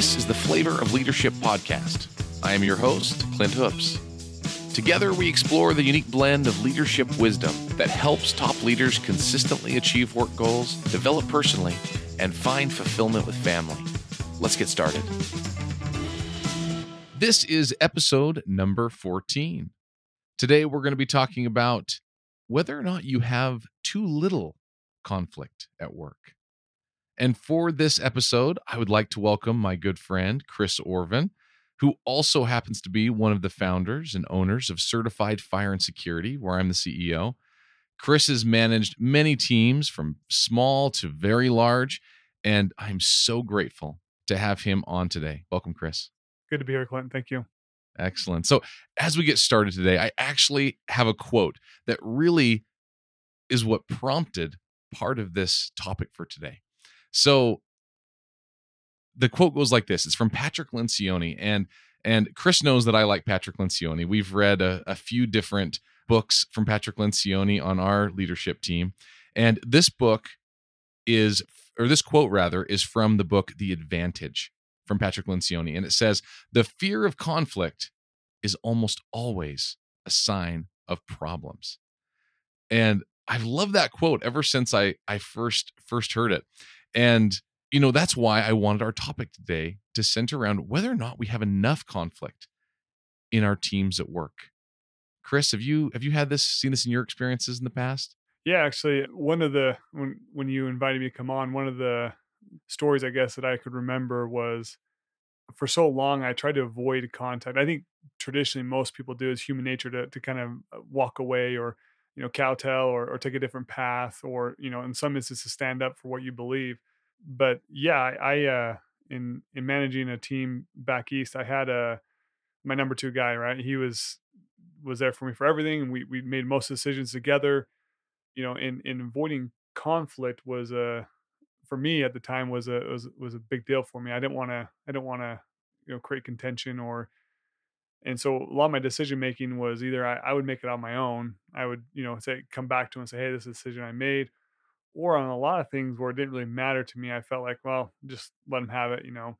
This is the Flavor of Leadership podcast. I am your host, Clint Hoops. Together, we explore the unique blend of leadership wisdom that helps top leaders consistently achieve work goals, develop personally, and find fulfillment with family. Let's get started. This is episode number 14. Today, we're going to be talking about whether or not you have too little conflict at work. And for this episode, I would like to welcome my good friend, Chris Orvin, who also happens to be one of the founders and owners of Certified Fire and Security, where I'm the CEO. Chris has managed many teams from small to very large, and I'm so grateful to have him on today. Welcome, Chris. Good to be here, Clinton. Thank you. Excellent. So, as we get started today, I actually have a quote that really is what prompted part of this topic for today. So the quote goes like this. It's from Patrick Lencioni. And and Chris knows that I like Patrick Lencioni. We've read a, a few different books from Patrick Lencioni on our leadership team. And this book is, or this quote rather, is from the book The Advantage from Patrick Lencioni. And it says, The fear of conflict is almost always a sign of problems. And I've loved that quote ever since I I first first heard it. And, you know, that's why I wanted our topic today to center around whether or not we have enough conflict in our teams at work. Chris, have you have you had this seen this in your experiences in the past? Yeah, actually, one of the when when you invited me to come on, one of the stories I guess that I could remember was for so long I tried to avoid contact. I think traditionally most people do is human nature to to kind of uh, walk away or you know kowtow or, or take a different path or you know in some instances stand up for what you believe. But yeah i, I uh in in managing a team back east i had a my number two guy right? He was was there for me for everything. And we we made most decisions together. You know in in avoiding conflict was a for me at the time was a was was a big deal for me. I didn't want to i didn't want to you know create contention or and so a lot of my decision making was either I, I, would make it on my own i would you know say come back to him and say hey this is a decision i made or on a lot of things where it didn't really matter to me i felt like well just let him have it you know?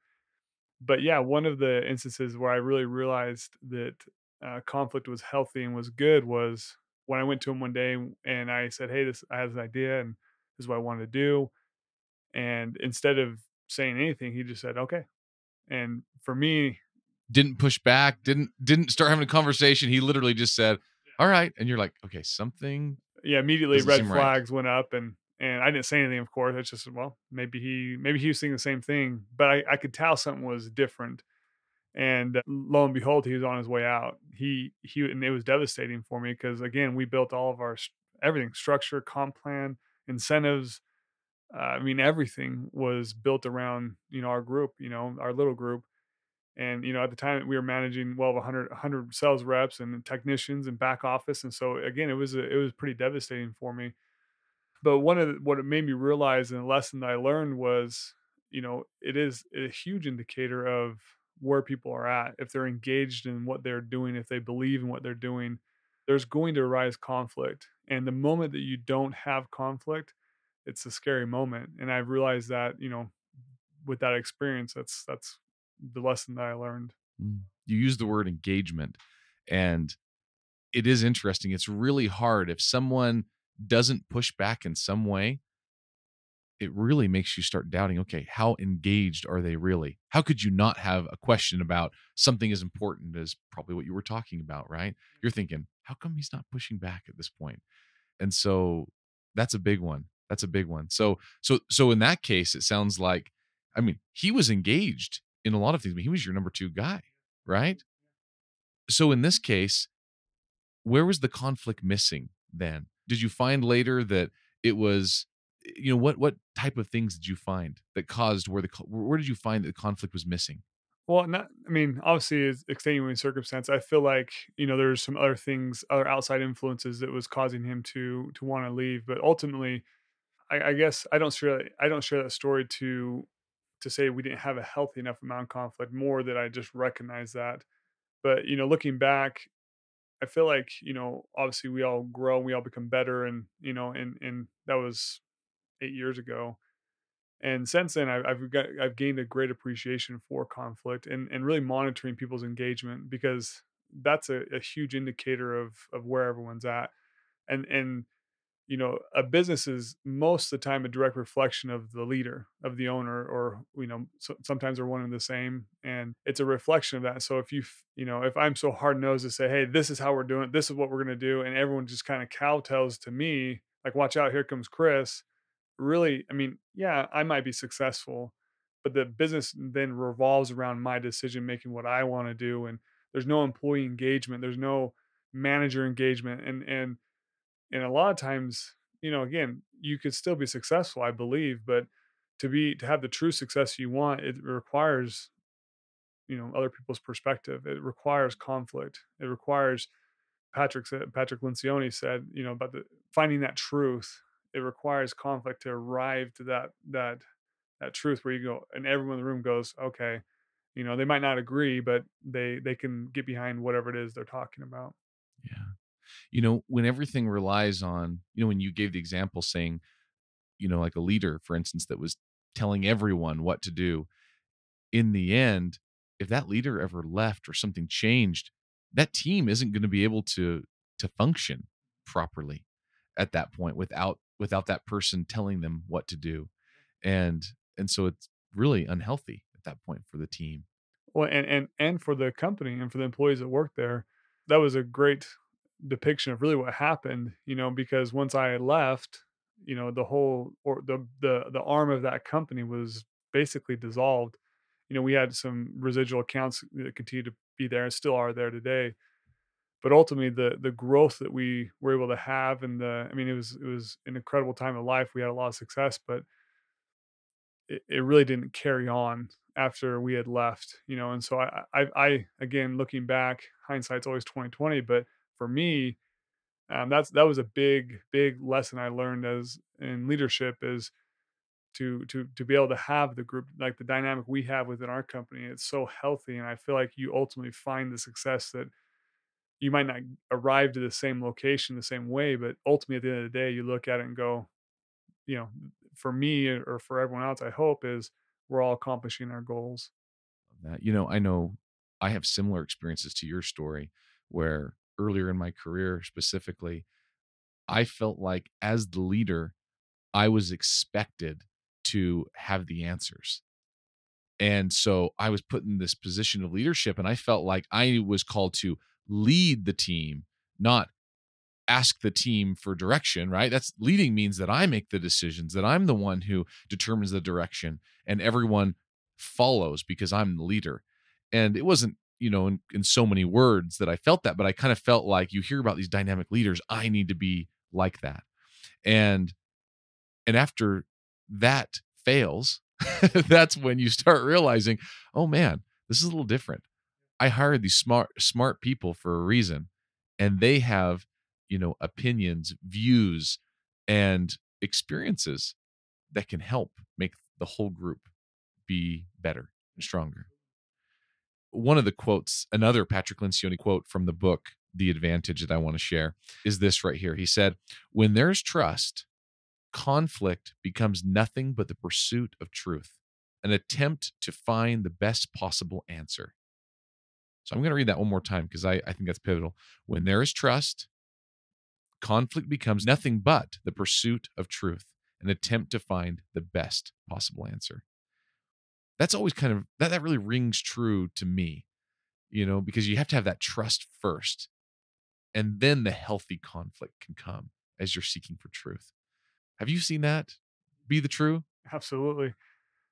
But yeah one of the instances where i really realized that uh, conflict was healthy and was good was when i went to him one day and i said hey this i have this idea and this is what i wanted to do and instead of saying anything he just said okay. And for me didn't push back, didn't didn't start having a conversation. He literally just said, "All right," and you're like, "Okay, something." Yeah, immediately red flags right. went up, and and I didn't say anything. Of course, it's just said, well, maybe he maybe he was thinking the same thing, but I I could tell something was different. And uh, lo and behold, he was on his way out. He he and it was devastating for me because again, we built all of our everything structure, comp plan, incentives. Uh, I mean, everything was built around you know our group, you know our little group, and you know at the time we were managing well 100 100 sales reps and technicians and back office. And so again it was a, it was pretty devastating for me. But one of the, what it made me realize and the lesson that i learned was you know it is a huge indicator of where people are at. If they're engaged in what they're doing if they believe in what they're doing there's going to arise conflict. And the moment that you don't have conflict it's a scary moment. And i've realized that you know with that experience that's that's the lesson that I learned. Mm. You use the word engagement, and it is interesting. It's really hard if someone doesn't push back in some way. It really makes you start doubting okay, how engaged are they really? How could you not have a question about something as important as probably what you were talking about, right? You're thinking, how come he's not pushing back at this point? And so that's a big one. That's a big one. So so so in that case, it sounds like I mean, he was engaged in a lot of things. But he was your number two guy, right? So in this case, where was the conflict missing then? Did you find later that it was eh, you know what what type of things did you find that caused where the where did you find that the conflict was missing? Well, not I mean, obviously it's extenuating circumstance. I feel like, you know, there's some other things, other outside influences that was causing him to to want to leave. But ultimately, I, I guess I don't share I don't share that story to to say we didn't have a healthy enough amount of conflict, more that I just recognize that. But, you know, looking back, I feel like, you know, obviously we all grow, we all become better. And, you know, and, and that was eight years ago. and since then I've, I've got I've gained a great appreciation for conflict and and really monitoring people's engagement because that's a, a huge indicator of of where everyone's at and and you know a business is most of the time a direct reflection of the leader of the owner or you know so, sometimes they're one and the same and it's a reflection of that. So if you you know if i'm so hard nosed to say hey this is how we're doing it this is what we're going to do and everyone just kind of kowtows to me like watch out here comes chris really i mean yeah i might be successful but the business then revolves around my decision making what i want to do and there's no employee engagement there's no manager engagement and and and a lot of times you know again you could still be successful i believe but to be to have the true success you want it requires you know other people's perspective. It requires conflict. It requires patrick said patrick lencioni said you know about the finding that truth. It requires conflict to arrive to that that that truth where you go and everyone in the room goes okay you know they might not agree but they they can get behind whatever it is they're talking about. Yeah you know when everything relies on you know when you gave the example saying you know like a leader for instance that was telling everyone what to do in the end if that leader ever left or something changed that team isn't going to be able to to function properly at that point without without that person telling them what to do. And and so it's really unhealthy at that point for the team. Well and and and for the company and for the employees that work there that was a great depiction of really what happened you know because once i left you know the whole or the the the arm of that company was basically dissolved. You know we had some residual accounts that continue to be there and still are there today. But ultimately the the growth that we were able to have and the i mean it was it was an incredible time of life. We had a lot of success but it, it really didn't carry on after we had left you know and so I, I i again looking back hindsight's always 2020 but for me um, that's that was a big big lesson i learned as in leadership is to to to be able to have the group like the dynamic we have within our company it's so healthy and i feel like you ultimately find the success that you might not arrive to the same location the same way but ultimately at the end of the day you look at it and go you know for me or for everyone else i hope is we're all accomplishing our goals. That. You know i know i have similar experiences to your story where earlier in my career specifically i felt like as the leader i was expected to have the answers and so i was put in this position of leadership and i felt like i was called to lead the team not ask the team for direction, right? That's leading means that I make the decisions, that I'm the one who determines the direction and everyone follows because I'm the leader. And it wasn't, you know, in, in so many words that I felt that, but I kind of felt like you hear about these dynamic leaders, I need to be like that. And and after that fails, that's when you start realizing, oh man, this is a little different. I hired these smart smart people for a reason and they have you know opinions views and experiences that can help make the whole group be better and stronger one of the quotes another patrick lencioni quote from the book the advantage that i want to share is this right here. He said when there's trust conflict becomes nothing but the pursuit of truth an attempt to find the best possible answer. So i'm going to read that one more time because I, I think that's pivotal. When there is trust conflict becomes nothing but the pursuit of truth, an attempt to find the best possible answer. That's always kind of that that really rings true to me, you know, because you have to have that trust first. And then the healthy conflict can come as you're seeking for truth. Have you seen that be the true? Absolutely.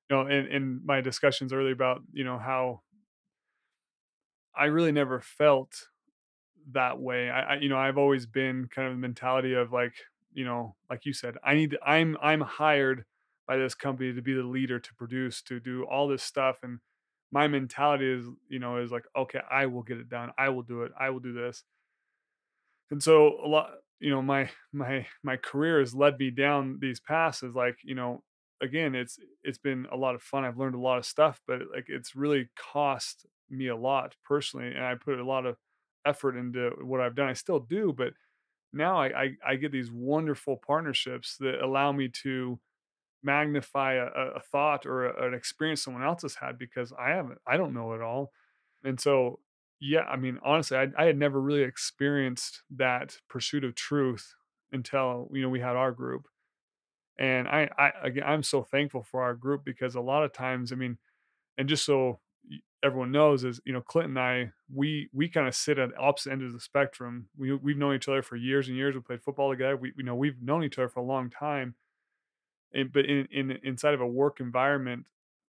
You know, in, in my discussions earlier about, you know, how I really never felt that way. I, I, you know, I've always been kind of the mentality of like, you know, like you said, I need, I'm, I'm hired by this company to be the leader, to produce, to do all this stuff. And my mentality is, you know, is like, okay, I will get it done. I will do it. I will do this. And so a lot, you know, my, my, my career has led me down these paths is like, you know, again, it's, it's been a lot of fun. I've learned a lot of stuff, but like, it's really cost me a lot personally. And I put a lot of, effort into what I've done. I still do, but now I, I, I get these wonderful partnerships that allow me to magnify a, a thought or a, an experience someone else has had because I haven't, I don't know it all. And so, yeah, I mean, honestly, I, I had never really experienced that pursuit of truth until, you know, we had our group. And I, I, again, I'm so thankful for our group because a lot of times, I mean, and just so everyone knows is you know Clint and I we we kind of sit at opposite ends of the spectrum. We we've known each other for years and years. We played football together. We you know we've known each other for a long time. And, but in, in inside of a work environment,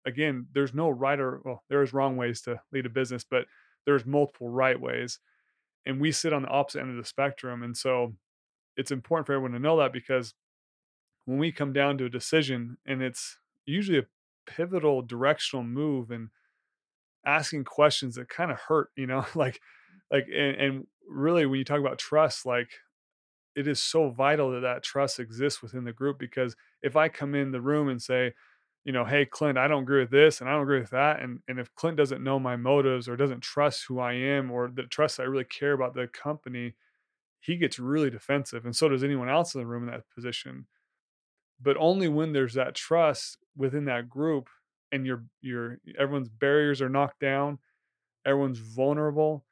again, there's no right or well, there's wrong ways to lead a business, but there's multiple right ways. And we sit on the opposite end of the spectrum. And so it's important for everyone to know that because when we come down to a decision and it's usually a pivotal directional move and asking questions that kind of hurt, you know, like, like, and, and really when you talk about trust, like it is so vital that that trust exists within the group because if I come in the room and say, you know, hey Clint, I don't agree with this and I don't agree with that, and and if Clint doesn't know my motives or doesn't trust who I am or that trust I really care about the company, he gets really defensive, and so does anyone else in the room in that position. But only when there's that trust within that group and your your everyone's barriers are knocked down, everyone's vulnerable,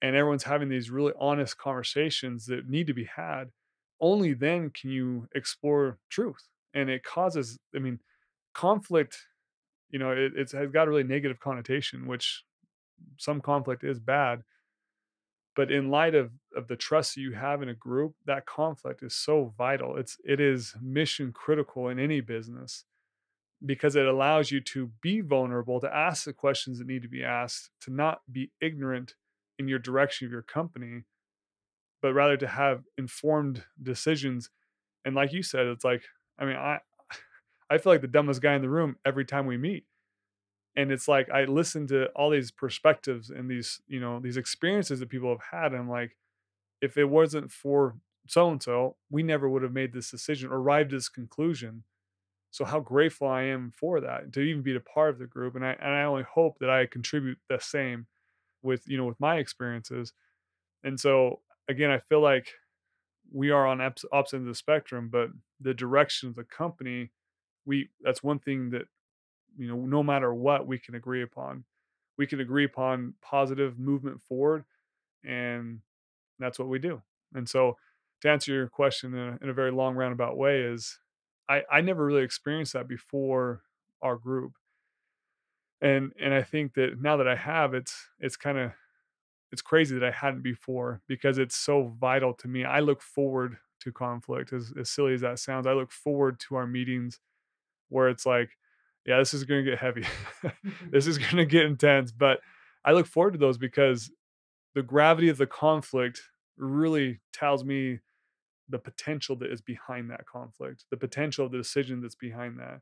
and everyone's having these really honest conversations that need to be had. Only then can you explore truth, and it causes. I mean, conflict. You know, it, it's has got a really negative connotation, which some conflict is bad. But in light of of the trust you have in a group, that conflict is so vital. It's it is mission critical in any business because it allows you to be vulnerable, to ask the questions that need to be asked, to not be ignorant in your direction of your company, but rather to have informed decisions. And like you said, it's like, I mean, I I feel like the dumbest guy in the room every time we meet. And it's like I listen to all these perspectives and these, you know, these experiences that people have had. And I'm like, if it wasn't for so and so, we never would have made this decision or arrived at this conclusion so how grateful I am for that to even be a part of the group. And I and I only hope that I contribute the same with you know with my experiences. And so again, I feel like we are on opposite ends of the spectrum, but the direction of the company, we that's one thing that you know no matter what we can agree upon. We can agree upon positive movement forward, and that's what we do. And so to answer your question in a, in a very long roundabout way is I I never really experienced that before our group. And and I think that now that I have, it's it's kind of it's crazy that I hadn't before because it's so vital to me. I look forward to conflict, as, as silly as that sounds. I look forward to our meetings where it's like, yeah, this is going to get heavy. Mm-hmm. this is going to get intense. But I look forward to those because the gravity of the conflict really tells me the potential that is behind that conflict, the potential of the decision that's behind that.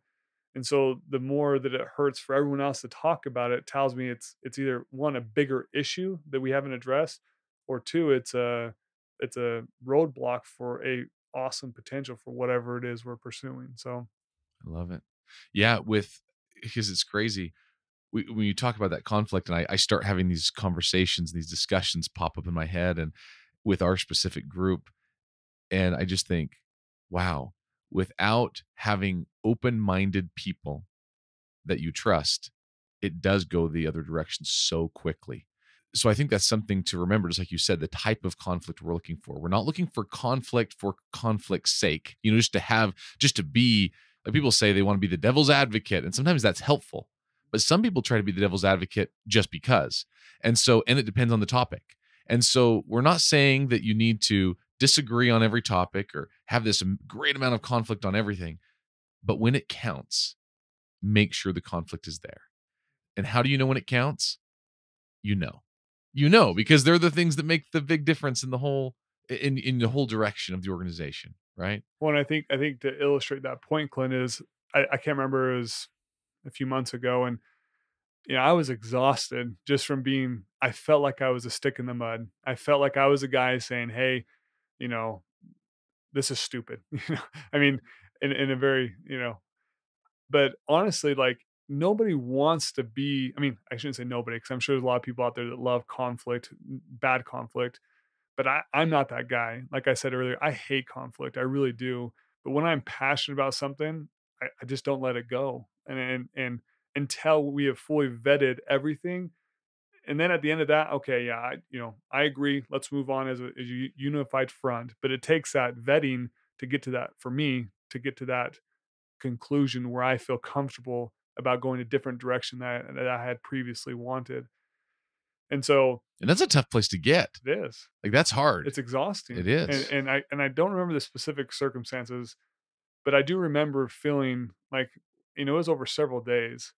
And so the more that it hurts for everyone else to talk about it, tells me it's it's either one a bigger issue that we haven't addressed, or two it's a it's a roadblock for a awesome potential for whatever it is we're pursuing. So I love it. Yeah, with because it's crazy. When you talk about that conflict, and I, I start having these conversations, these discussions pop up in my head, and with our specific group, and I just think, wow, without having open minded people that you trust, it does go the other direction so quickly. So I think that's something to remember, just like you said, the type of conflict we're looking for. We're not looking for conflict for conflict's sake, you know, just to have, just to be, like people say they want to be the devil's advocate. And sometimes that's helpful. But some people try to be the devil's advocate just because. And so, and it depends on the topic. And so we're not saying that you need to disagree on every topic or have this great amount of conflict on everything. But when it counts, make sure the conflict is there. And how do you know when it counts? You know. You know because they're the things that make the big difference in the whole in in the whole direction of the organization, right? Well, and I think I think to illustrate that point, Clint is I, I can't remember it was a few months ago and you know, I was exhausted just from being I felt like I was a stick in the mud. I felt like I was a guy saying, Hey, you know, this is stupid. You know, I mean, in, in a very, you know, but honestly, like nobody wants to be, I mean, I shouldn't say nobody, because I'm sure there's a lot of people out there that love conflict, bad conflict, but I, I'm not that guy. Like I said earlier, I hate conflict. I really do. But when I'm passionate about something, I, I just don't let it go. And, and and until we have fully vetted everything, and then at the end of that, okay, yeah, I, you know, I agree. Let's move on as a, as a unified front. But it takes that vetting to get to that. For me, to get to that conclusion where I feel comfortable about going a different direction that, that I had previously wanted. And so, and that's a tough place to get. It is. Like that's hard. It's exhausting. It is. And, and I and I don't remember the specific circumstances, but I do remember feeling like you know it was over several days,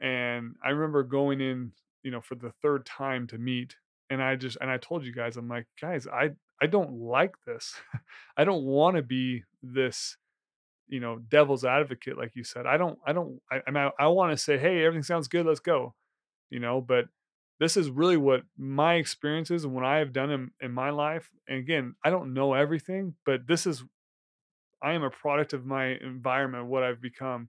and I remember going in you know for the third time to meet, and I just and I told you guys I'm like guys I I don't like this, I don't want to be this you know devil's advocate like you said. I don't i don't i, I mean i, want to say hey everything sounds good let's go you know but this is really what my experiences and what i have done in, in my life and again i don't know everything but this is i am a product of my environment what i've become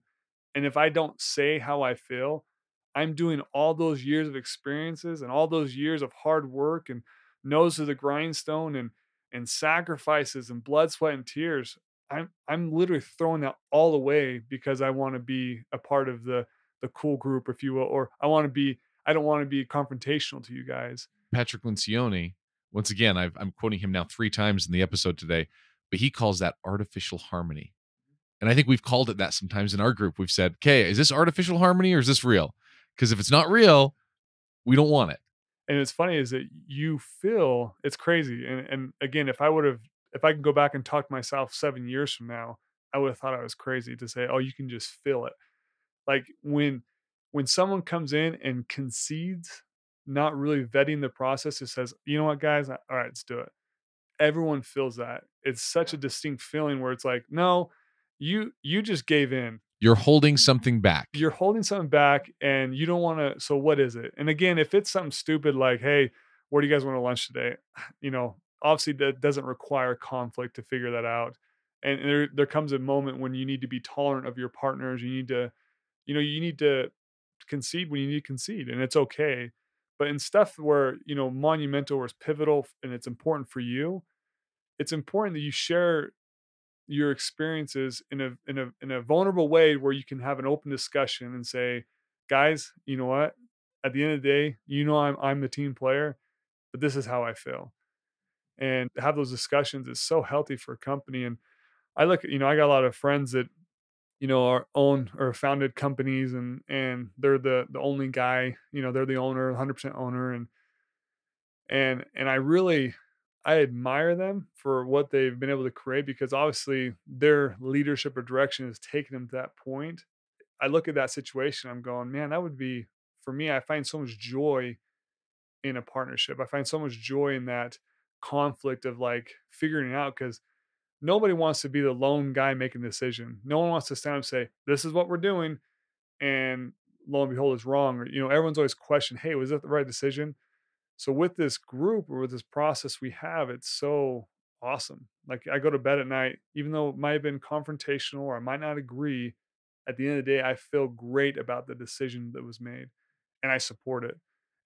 and if i don't say how i feel i'm doing all those years of experiences and all those years of hard work and nose to the grindstone and and sacrifices and blood sweat and tears I'm I'm literally throwing that all away because I want to be a part of the the cool group, if you will, or I want to be. I don't want to be confrontational to you guys. Patrick Lencioni, once again, i am quoting him now three times in the episode today, but he calls that artificial harmony. And I think we've called it that sometimes in our group. We've said, okay, is this artificial harmony or is this real? Because if it's not real, we don't want it. And it's funny is that you feel it's crazy. And and again, if I would have if I could go back and talk to myself seven years from now, I would have thought I was crazy to say, "Oh, you can just feel it." Like when when someone comes in and concedes, not really vetting the process, it says, "You know what, guys? All right, let's do it." Everyone feels that. It's such a distinct feeling where it's like, "No, you you just gave in." You're holding something back. You're holding something back, and you don't want to. So what is it? And again, if it's something stupid like, "Hey," where do you guys want to lunch today? You know, obviously that doesn't require conflict to figure that out and there there comes a moment when you need to be tolerant of your partners you need to you know you need to concede when you need to concede and it's okay but in stuff where you know monumental or it's pivotal and it's important for you it's important that you share your experiences in a in a in a vulnerable way where you can have an open discussion and say guys you know what at the end of the day you know i'm i'm the team player but this is how i feel and have those discussions is so healthy for a company. And I look, you know, I got a lot of friends that, you know, are own or founded companies and, and they're the, the only guy, you know, they're the owner, 100% owner. And, and, and I really, I admire them for what they've been able to create because obviously their leadership or direction has taken them to that point. I look at that situation, I'm going, man, that would be for me. I find so much joy in a partnership. I find so much joy in that conflict of like figuring it out because nobody wants to be the lone guy making the decision. No one wants to stand up and say, This is what we're doing. And lo and behold, it's wrong. Or, you know, everyone's always questioned, Hey, was that the right decision? So with this group or with this process we have, it's so awesome. Like I go to bed at night, even though it might have been confrontational or I might not agree, at the end of the day, I feel great about the decision that was made and I support it.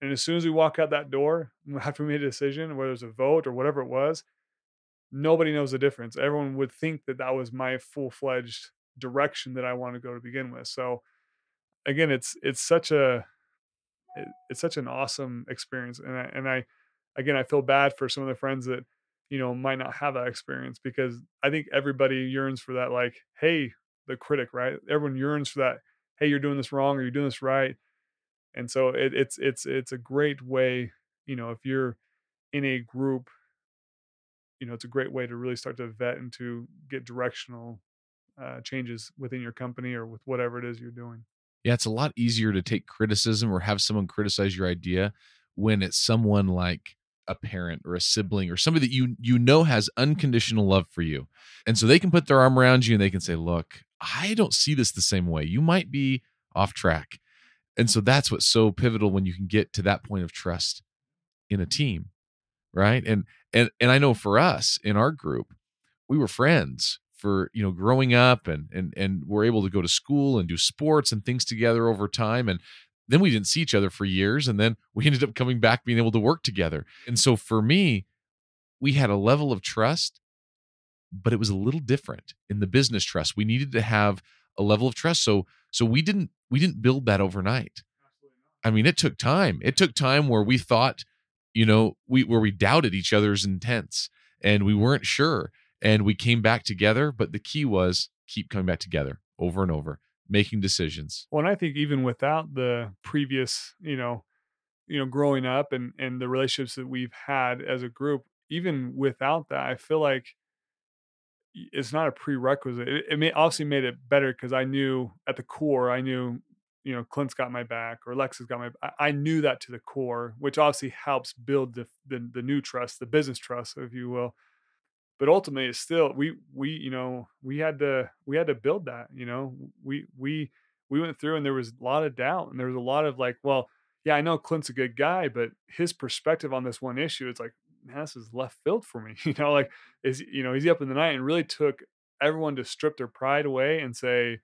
And as soon as we walk out that door, after we made a decision, whether it's a vote or whatever it was, nobody knows the difference. Everyone would think that that was my full fledged direction that I want to go to begin with. So again, it's it's such a it's such an awesome experience, and I, and I again I feel bad for some of the friends that you know might not have that experience because I think everybody yearns for that. Like, hey, the critic, right? Everyone yearns for that. Hey, you're doing this wrong, or you're doing this right and so it, it's it's it's a great way you know if you're in a group you know it's a great way to really start to vet and to get directional uh, changes within your company or with whatever it is you're doing yeah it's a lot easier to take criticism or have someone criticize your idea when it's someone like a parent or a sibling or somebody that you you know has unconditional love for you. And so they can put their arm around you and they can say look i don't see this the same way. You might be off track. And so that's what's so pivotal when you can get to that point of trust in a team right? And and and i know for us in our group we were friends for you know growing up and and and we're able to go to school and do sports and things together over time and then we didn't see each other for years and then we ended up coming back being able to work together and so for me we had a level of trust but it was a little different in the business trust we needed to have a level of trust. So so we didn't we didn't build that overnight. I mean, it took time. It took time where we thought, you know, we where we doubted each other's intents and we weren't sure and we came back together, but the key was keep coming back together over and over, making decisions. Well, and I think even without the previous, you know, you know, growing up and and the relationships that we've had as a group, even without that, I feel like it's not a prerequisite. It, it may, obviously made it better because I knew at the core, I knew, you know, Clint's got my back or Lex has got my. I, I knew that to the core, which obviously helps build the, the the new trust, the business trust, if you will. But ultimately, it's still we we you know we had to we had to build that. You know, we we we went through and there was a lot of doubt and there was a lot of like, well, yeah, I know Clint's a good guy, but his perspective on this one issue, it's like, man, this is left field for me. You know, like is you know, he's up in the night and really took everyone to strip their pride away and say,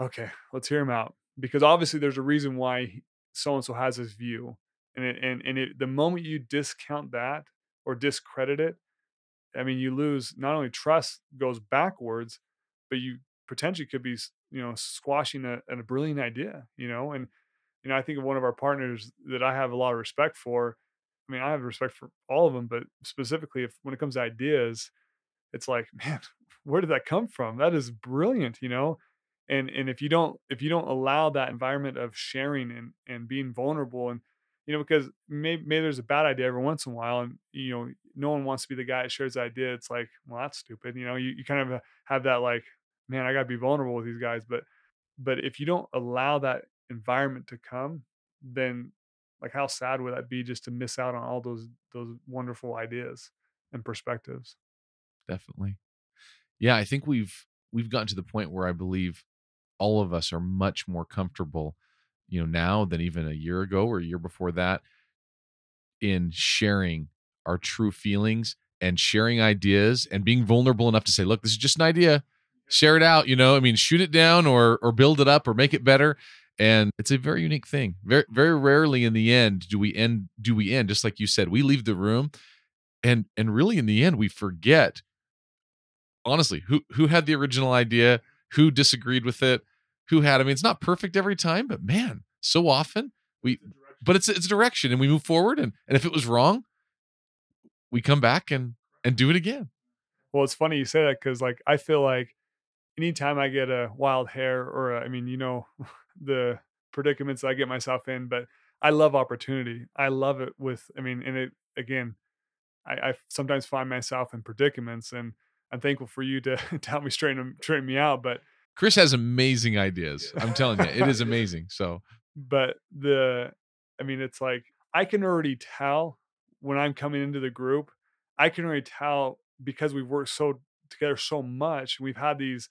okay, let's hear him out. Because obviously there's a reason why so and so has this view. And it, and and it, the moment you discount that or discredit it, I mean, you lose not only trust goes backwards, but you potentially could be, you know, squashing a, a brilliant idea, you know, and you know, I think of one of our partners that I have a lot of respect for. I mean, I have respect for all of them, but specifically, if when it comes to ideas, it's like, man, where did that come from? That is brilliant, you know. And and if you don't if you don't allow that environment of sharing and and being vulnerable and you know because maybe maybe there's a bad idea every once in a while and you know no one wants to be the guy that shares the idea. It's like, well, that's stupid. You know, you, you kind of have that like, man, I got to be vulnerable with these guys, but but if you don't allow that environment to come, then like how sad would that be just to miss out on all those those wonderful ideas and perspectives? Definitely. Yeah, I think we've we've gotten to the point where I believe all of us are much more comfortable, you know, now than even a year ago or a year before that in sharing our true feelings and sharing ideas and being vulnerable enough to say, look, this is just an idea. Share it out, you know. I mean, shoot it down or or build it up or make it better and it's a very unique thing very very rarely in the end do we end do we end just like you said we leave the room and and really in the end we forget honestly who who had the original idea who disagreed with it who had i mean it's not perfect every time but man so often we but it's it's direction and we move forward and and if it was wrong we come back and and do it again well it's funny you say that because like i feel like anytime i get a wild hair or a, I mean you know the predicaments I get myself in, but I love opportunity. I love it with, I mean, and it, again, I, I sometimes find myself in predicaments and I'm thankful for you to, to help me straighten, straighten me out. But Chris has amazing ideas. I'm telling you, it is amazing. So, but the, I mean, it's like I can already tell when I'm coming into the group, I can already tell because we've worked so together so much. We've had these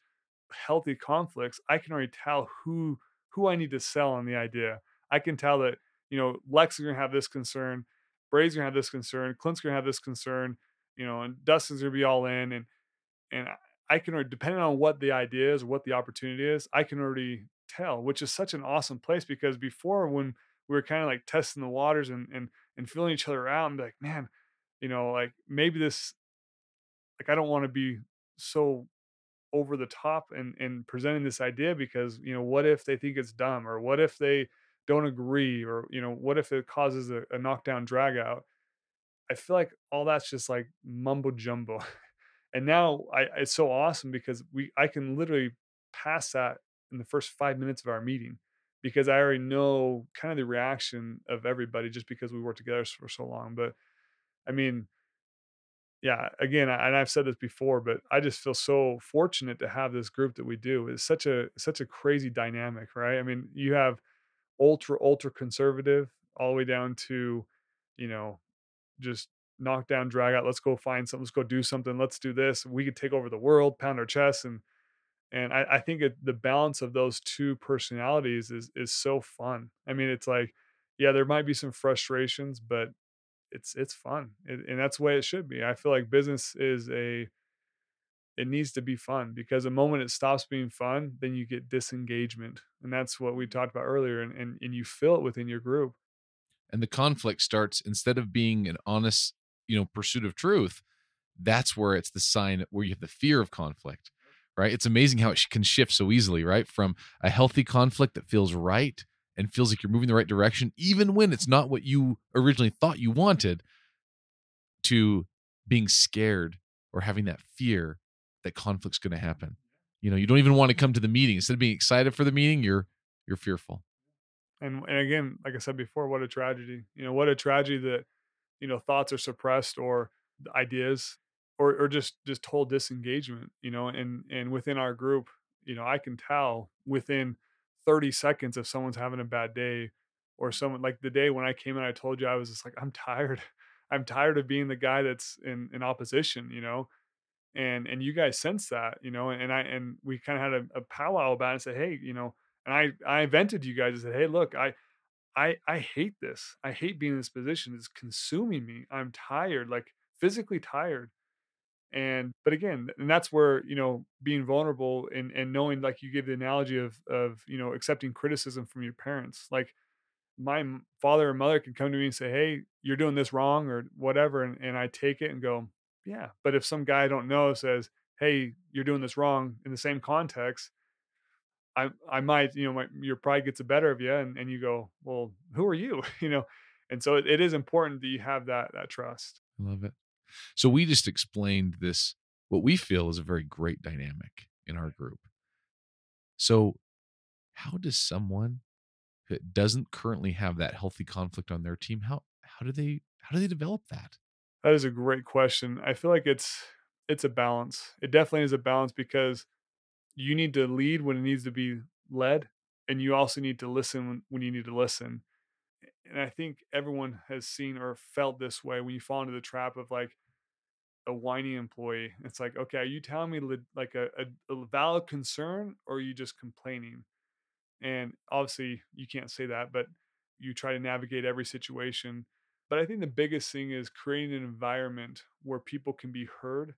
healthy conflicts. I can already tell who who I need to sell on the idea. I can tell that, you know, Lex is gonna have this concern, Bray's gonna have this concern, Clint's gonna have this concern, you know, and Dustin's gonna be all in. And and I can already depending on what the idea is, what the opportunity is, I can already tell, which is such an awesome place because before when we were kind of like testing the waters and and and feeling each other out and like, man, you know, like maybe this like I don't want to be so over the top and and presenting this idea because you know what if they think it's dumb or what if they don't agree or you know what if it causes a, a knockdown drag out? I feel like all that's just like mumbo jumbo and now I, it's so awesome because we i can literally pass that in the first five minutes of our meeting because i already know kind of the reaction of everybody just because we worked together for so long but i mean yeah, again, and I've said this before, but I just feel so fortunate to have this group that we do. It's such a such a crazy dynamic, right? I mean, you have ultra ultra conservative all the way down to, you know, just knock down, drag out. Let's go find something. Let's go do something. Let's do this. We could take over the world, pound our chests, and and I, I think it, the balance of those two personalities is is so fun. I mean, it's like, yeah, there might be some frustrations, but it's it's fun it, and that's the way it should be i feel like business is a it needs to be fun because the moment it stops being fun then you get disengagement and that's what we talked about earlier and, and, and you feel it within your group and the conflict starts instead of being an honest you know pursuit of truth that's where it's the sign where you have the fear of conflict right? It's amazing how it can shift so easily, right? From a healthy conflict that feels right and feels like you're moving the right direction, even when it's not what you originally thought you wanted, to being scared or having that fear that conflict's going to happen. You know, you don't even want to come to the meeting. Instead of being excited for the meeting, you're you're fearful. And and again, like I said before, what a tragedy. You know, what a tragedy that you know thoughts are suppressed or ideas or or just just total disengagement. You know, and and within our group, you know, I can tell within 30 seconds if someone's having a bad day or someone like the day when I came in, I told you I was just like, I'm tired. I'm tired of being the guy that's in, in opposition, you know, and, and you guys sense that, you know, and I, and we kind of had a, a powwow about it and said, Hey, you know, and I, I vented to you guys and said, Hey, look, I, I, I hate this. I hate being in this position. It's consuming me. I'm tired, like physically tired. And, but again, and that's where, you know, being vulnerable and, and knowing, like you give the analogy of, of, you know, accepting criticism from your parents, like, my father or mother can come to me and say, Hey, you're doing this wrong or whatever. And, and I take it and go, Yeah. But if some guy I don't know says, Hey, you're doing this wrong in the same context, I, I might, you know, my, your pride gets the better of you and, and you go, well, who are you? you know? And so it, it is important that you have that, that trust. I love it. So we just explained this, what we feel is a very great dynamic in our group. So how does someone that doesn't currently have that healthy conflict on their team how how do they how do they develop that that is a great question i feel like it's it's a balance it definitely is a balance because you need to lead when it needs to be led and you also need to listen when, you need to listen and i think everyone has seen or felt this way when you fall into the trap of like a whiny employee it's like okay are you telling me like a, a, a valid concern or are you just complaining and obviously, you can't say that, but you try to navigate every situation. But I think the biggest thing is creating an environment where people can be heard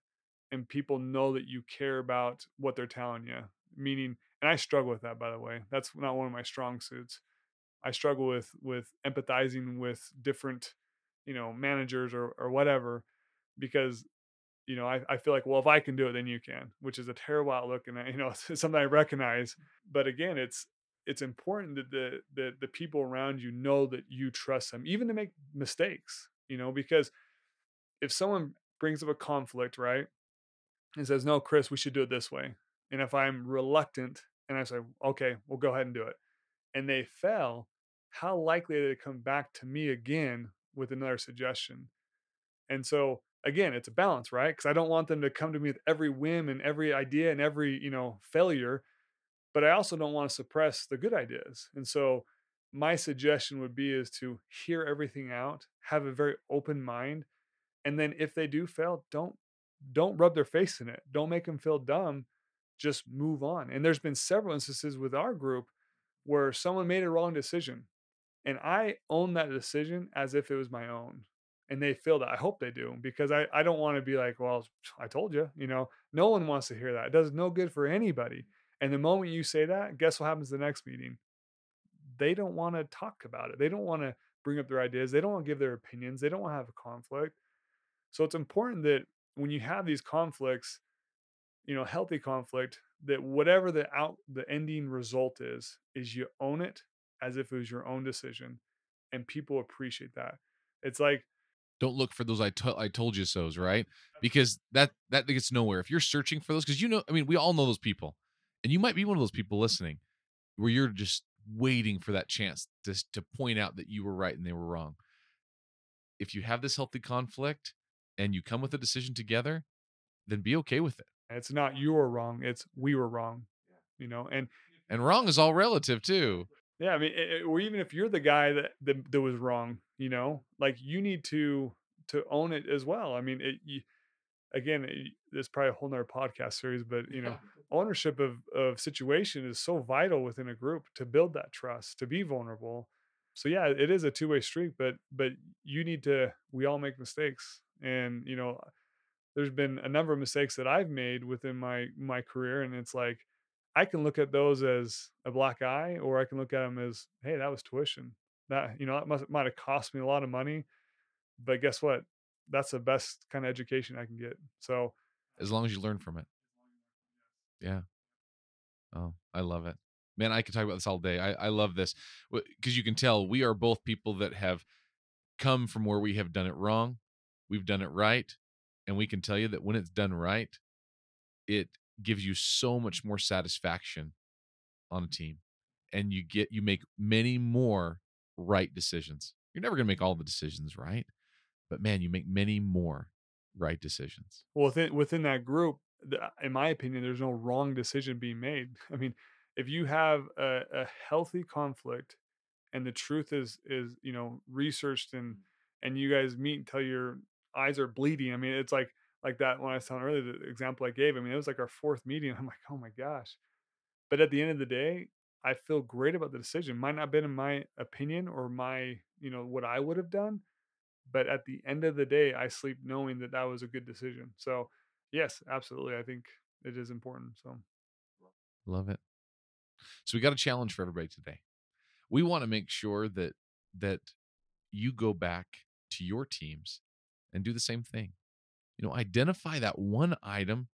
and people know that you care about what they're telling you. Meaning, and I struggle with that, by the way. That's not one of my strong suits. I struggle with with empathizing with different, you know, managers or or whatever, because you know, I, I feel like, well, if I can do it, then you can, which is a terrible outlook. And, you know, it's something I recognize. But again, it's, it's important that the, the the people around you know that you trust them even to make mistakes you know because if someone brings up a conflict right and says no chris we should do it this way and if i'm reluctant and i say okay we'll go ahead and do it and they fail how likely are they to come back to me again with another suggestion and so again it's a balance right because i don't want them to come to me with every whim and every idea and every you know failure but I also don't want to suppress the good ideas. And so my suggestion would be is to hear everything out, have a very open mind, and then if they do fail, don't don't rub their face in it. Don't make them feel dumb. Just move on. And there's been several instances with our group where someone made a wrong decision and I own that decision as if it was my own. And they feel that. I hope they do because I, I don't want to be like, well, I told you, you know, no one wants to hear that. It does no good for anybody. And the moment you say that, guess what happens the next meeting? They don't want to talk about it. They don't want to bring up their ideas. They don't want to give their opinions. They don't want to have a conflict. So it's important that when you have these conflicts, you know, healthy conflict, that whatever the out the ending result is, is you own it as if it was your own decision, and people appreciate that. It's like don't look for those I, to- I told you so's right because that that gets nowhere if you're searching for those because you know i mean we all know those people and you might be one of those people listening where you're just waiting for that chance to, to point out that you were right and they were wrong. If you have this healthy conflict and you come with a decision together, then be okay with it. It's not you were wrong, it's we were wrong. You know, and and wrong is all relative too. Yeah, I mean, it, or even if you're the guy that, that that was wrong, you know, like you need to to own it as well. I mean, it, you, again, eh, there's probably a whole nother podcast series, but you know, ownership of of situation is so vital within a group to build that trust, to be vulnerable. So yeah, it is a two way street, but but you need to. We all make mistakes, and you know, there's been a number of mistakes that I've made within my my career, and it's like I can look at those as a black eye, or I can look at them as, hey, that was tuition. That you know, that must might have cost me a lot of money, but guess what? That's the best kind of education I can get. So as long as you learn from it. Yeah. Oh, I love it. Man, I could talk about this all day. I, I love this because you can tell we are both people that have come from where we have done it wrong. We've done it right. And we can tell you that when it's done right, it gives you so much more satisfaction on a team. And you get, you make many more right decisions. You're never going to make all the decisions right, but man, you make many more right decisions. Well, within within that group, uh, in my opinion, there's no wrong decision being made. I mean, if you have a, a healthy conflict, and the truth is is you know researched and mm. and you guys meet until your eyes are bleeding. I mean, it's like like that when I was telling earlier the example I gave. I mean, it was like our fourth meeting. I'm like, oh my gosh. But at the end of the day, I feel great about the decision. Might not have been in my opinion or my, you know, what I would have done, but at the end of the day, I sleep knowing that that was a good decision. So, yes, absolutely, I think it is important. So, love it. So we got a challenge for everybody today. We want to make sure that that you go back to your teams and do the same thing. You know, identify that one item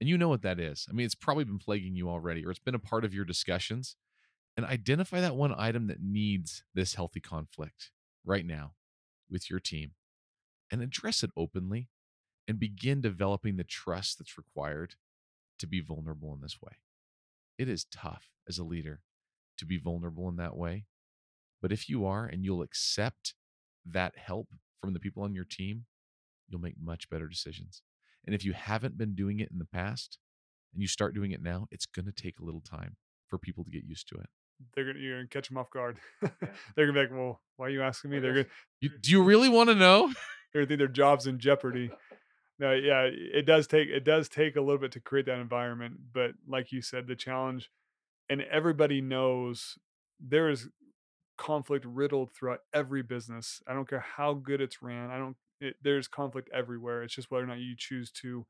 and you know what that is. I mean, it's probably been plaguing you already or it's been a part of your discussions and identify that one item that needs this healthy conflict right now with your team and address it openly and begin developing the trust that's required to be vulnerable in this way. It is tough as a leader to be vulnerable in that way. But if you are and you'll accept that help from the people on your team, you'll make much better decisions. And if you haven't been doing it in the past and you start doing it now, it's going to take a little time for people to get used to it they're gonna you're gonna catch them off guard. Yeah. they're gonna be like, "Well, why are you asking me?" They're gonna. You, do you really want to know? They're think their job's in jeopardy. No, yeah, it does take it does take a little bit to create that environment, but like you said, the challenge, and everybody knows there is conflict riddled throughout every business. I don't care how good it's ran. I don't. It, there's conflict everywhere. It's just whether or not you choose to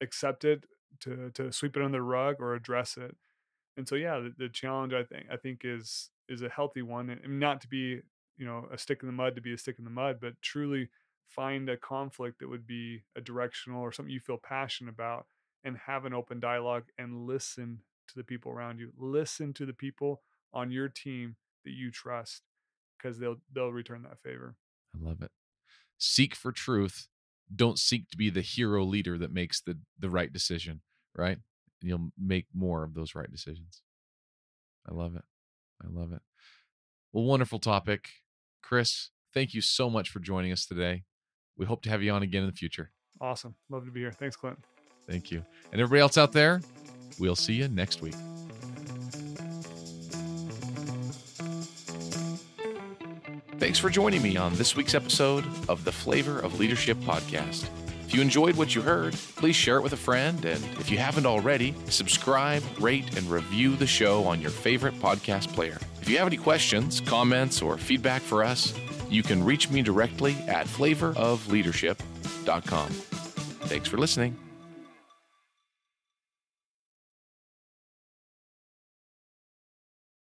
accept it, to to sweep it under the rug, or address it and so yeah the, the, challenge i think i think is is a healthy one and not to be you know a stick in the mud to be a stick in the mud but truly find a conflict that would be a directional or something you feel passionate about and have an open dialogue and listen to the people around you listen to the people on your team that you trust because they'll they'll return that favor i love it seek for truth don't seek to be the hero leader that makes the the right decision right and you'll make more of those right decisions. I love it. I love it. Well, wonderful topic. Chris, thank you so much for joining us today. We hope to have you on again in the future. Awesome. Love to be here. Thanks, Clint. Thank you. And everybody else out there, we'll see you next week. Thanks for joining me on this week's episode of the Flavor of Leadership podcast. If you enjoyed what you heard, please share it with a friend. And if you haven't already, subscribe, rate, and review the show on your favorite podcast player. If you have any questions, comments, or feedback for us, you can reach me directly at flavorofleadership.com. Thanks for listening.